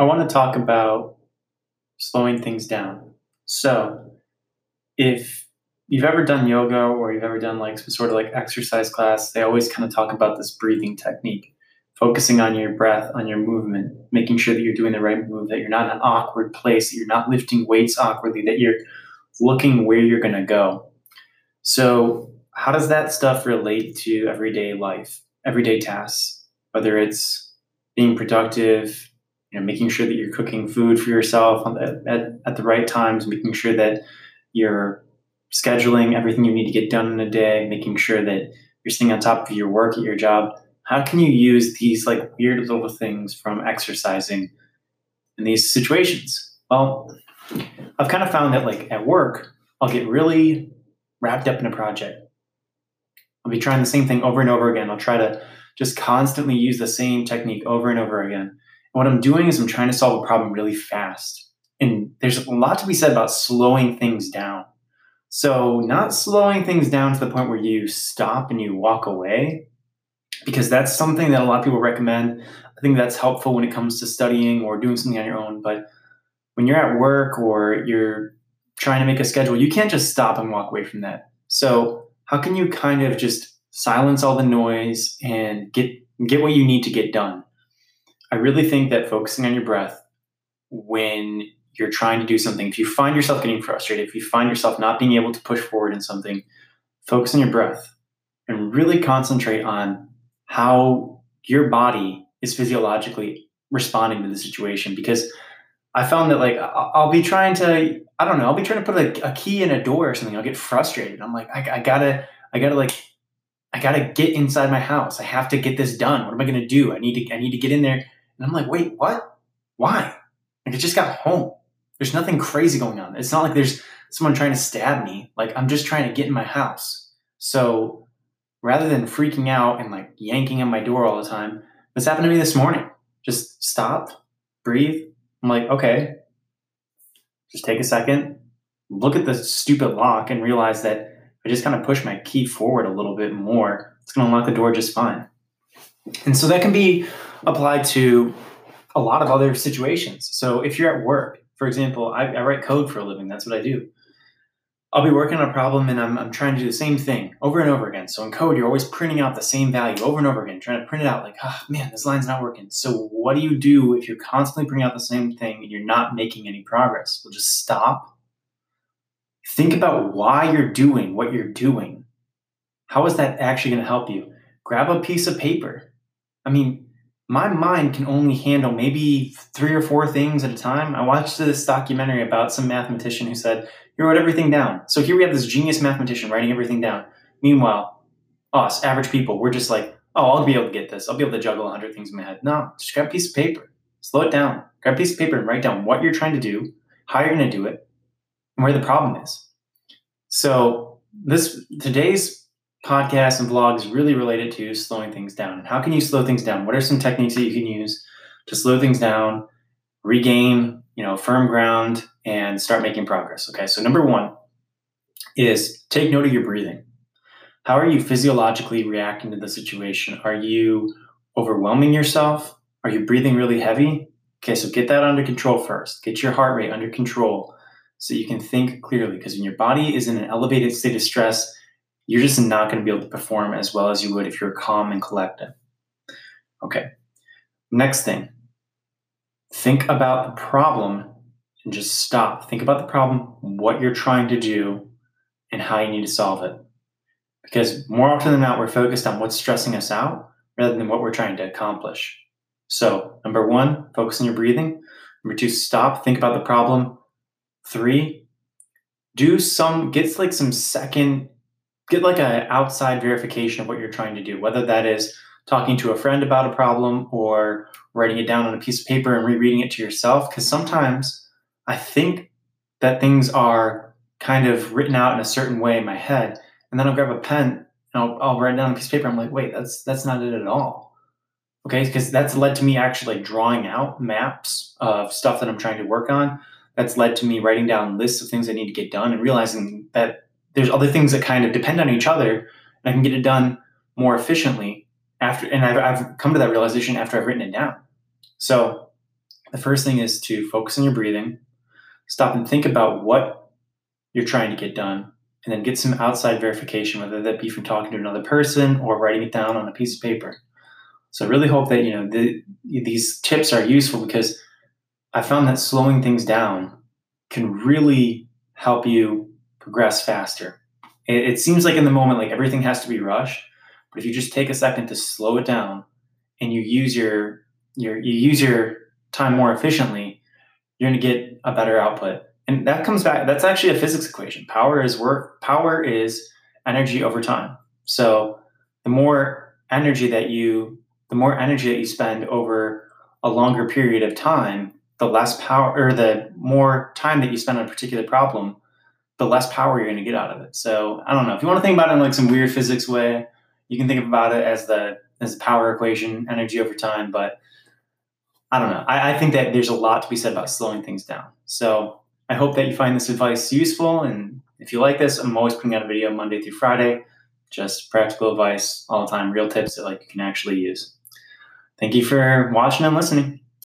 I want to talk about slowing things down. So, if you've ever done yoga or you've ever done like some sort of like exercise class, they always kind of talk about this breathing technique, focusing on your breath, on your movement, making sure that you're doing the right move, that you're not in an awkward place, that you're not lifting weights awkwardly, that you're looking where you're going to go. So, how does that stuff relate to everyday life, everyday tasks, whether it's being productive, you know, making sure that you're cooking food for yourself the, at, at the right times, making sure that you're scheduling everything you need to get done in a day, making sure that you're staying on top of your work at your job. How can you use these like weird little things from exercising in these situations? Well, I've kind of found that like at work, I'll get really wrapped up in a project. I'll be trying the same thing over and over again. I'll try to just constantly use the same technique over and over again what I'm doing is I'm trying to solve a problem really fast. And there's a lot to be said about slowing things down. So, not slowing things down to the point where you stop and you walk away, because that's something that a lot of people recommend. I think that's helpful when it comes to studying or doing something on your own. But when you're at work or you're trying to make a schedule, you can't just stop and walk away from that. So, how can you kind of just silence all the noise and get get what you need to get done? I really think that focusing on your breath when you're trying to do something, if you find yourself getting frustrated, if you find yourself not being able to push forward in something, focus on your breath and really concentrate on how your body is physiologically responding to the situation. Because I found that like I'll be trying to, I don't know, I'll be trying to put a, a key in a door or something. I'll get frustrated. I'm like, I, I gotta, I gotta like, I gotta get inside my house. I have to get this done. What am I gonna do? I need to, I need to get in there and I'm like, wait, what? Why? Like, I just got home. There's nothing crazy going on. It's not like there's someone trying to stab me. Like, I'm just trying to get in my house. So rather than freaking out and like yanking on my door all the time, this happened to me this morning. Just stop, breathe. I'm like, okay, just take a second, look at the stupid lock and realize that I just kind of push my key forward a little bit more, it's going to unlock the door just fine. And so that can be applied to a lot of other situations. So if you're at work, for example, I, I, write code for a living. That's what I do. I'll be working on a problem and I'm, I'm trying to do the same thing over and over again. So in code, you're always printing out the same value over and over again, trying to print it out like, oh man, this line's not working. So what do you do if you're constantly printing out the same thing and you're not making any progress? Well, just stop. Think about why you're doing what you're doing. How is that actually going to help you? Grab a piece of paper. I mean, my mind can only handle maybe three or four things at a time. I watched this documentary about some mathematician who said he wrote everything down. So here we have this genius mathematician writing everything down. Meanwhile, us, average people, we're just like, oh, I'll be able to get this. I'll be able to juggle 100 things in my head. No, just grab a piece of paper, slow it down. Grab a piece of paper and write down what you're trying to do, how you're going to do it, and where the problem is. So this today's podcasts and vlogs really related to slowing things down. And how can you slow things down? What are some techniques that you can use to slow things down, regain, you know, firm ground, and start making progress? Okay, so number one is take note of your breathing. How are you physiologically reacting to the situation? Are you overwhelming yourself? Are you breathing really heavy? Okay, so get that under control first. Get your heart rate under control so you can think clearly. Because when your body is in an elevated state of stress, you're just not going to be able to perform as well as you would if you're calm and collected. Okay. Next thing, think about the problem and just stop. Think about the problem, what you're trying to do, and how you need to solve it. Because more often than not, we're focused on what's stressing us out rather than what we're trying to accomplish. So, number one, focus on your breathing. Number two, stop, think about the problem. Three, do some, get like some second get like an outside verification of what you're trying to do, whether that is talking to a friend about a problem or writing it down on a piece of paper and rereading it to yourself. Because sometimes I think that things are kind of written out in a certain way in my head, and then I'll grab a pen and I'll, I'll write down a piece of paper. I'm like, wait, that's that's not it at all. Okay, because that's led to me actually drawing out maps of stuff that I'm trying to work on. That's led to me writing down lists of things I need to get done and realizing that there's other things that kind of depend on each other and I can get it done more efficiently after and I've, I've come to that realization after I've written it down. So the first thing is to focus on your breathing, stop and think about what you're trying to get done, and then get some outside verification, whether that be from talking to another person or writing it down on a piece of paper. So I really hope that you know the, these tips are useful because I found that slowing things down can really help you progress faster. It, it seems like in the moment, like everything has to be rushed, but if you just take a second to slow it down and you use your your you use your time more efficiently, you're going to get a better output. And that comes back. That's actually a physics equation. Power is work. Power is energy over time. So the more energy that you the more energy that you spend over a longer period of time, the less power or the more time that you spend on a particular problem, the less power you're going to get out of it. So I don't know if you want to think about it in like some weird physics way, you can think about it as the as the power equation, energy over time. But I don't know. I, I think that there's a lot to be said about slowing things down. So I hope that you find this advice useful. And if you like this, I'm always putting out a video Monday through Friday, just practical advice all the time, real tips that like you can actually use. Thank you for watching and listening.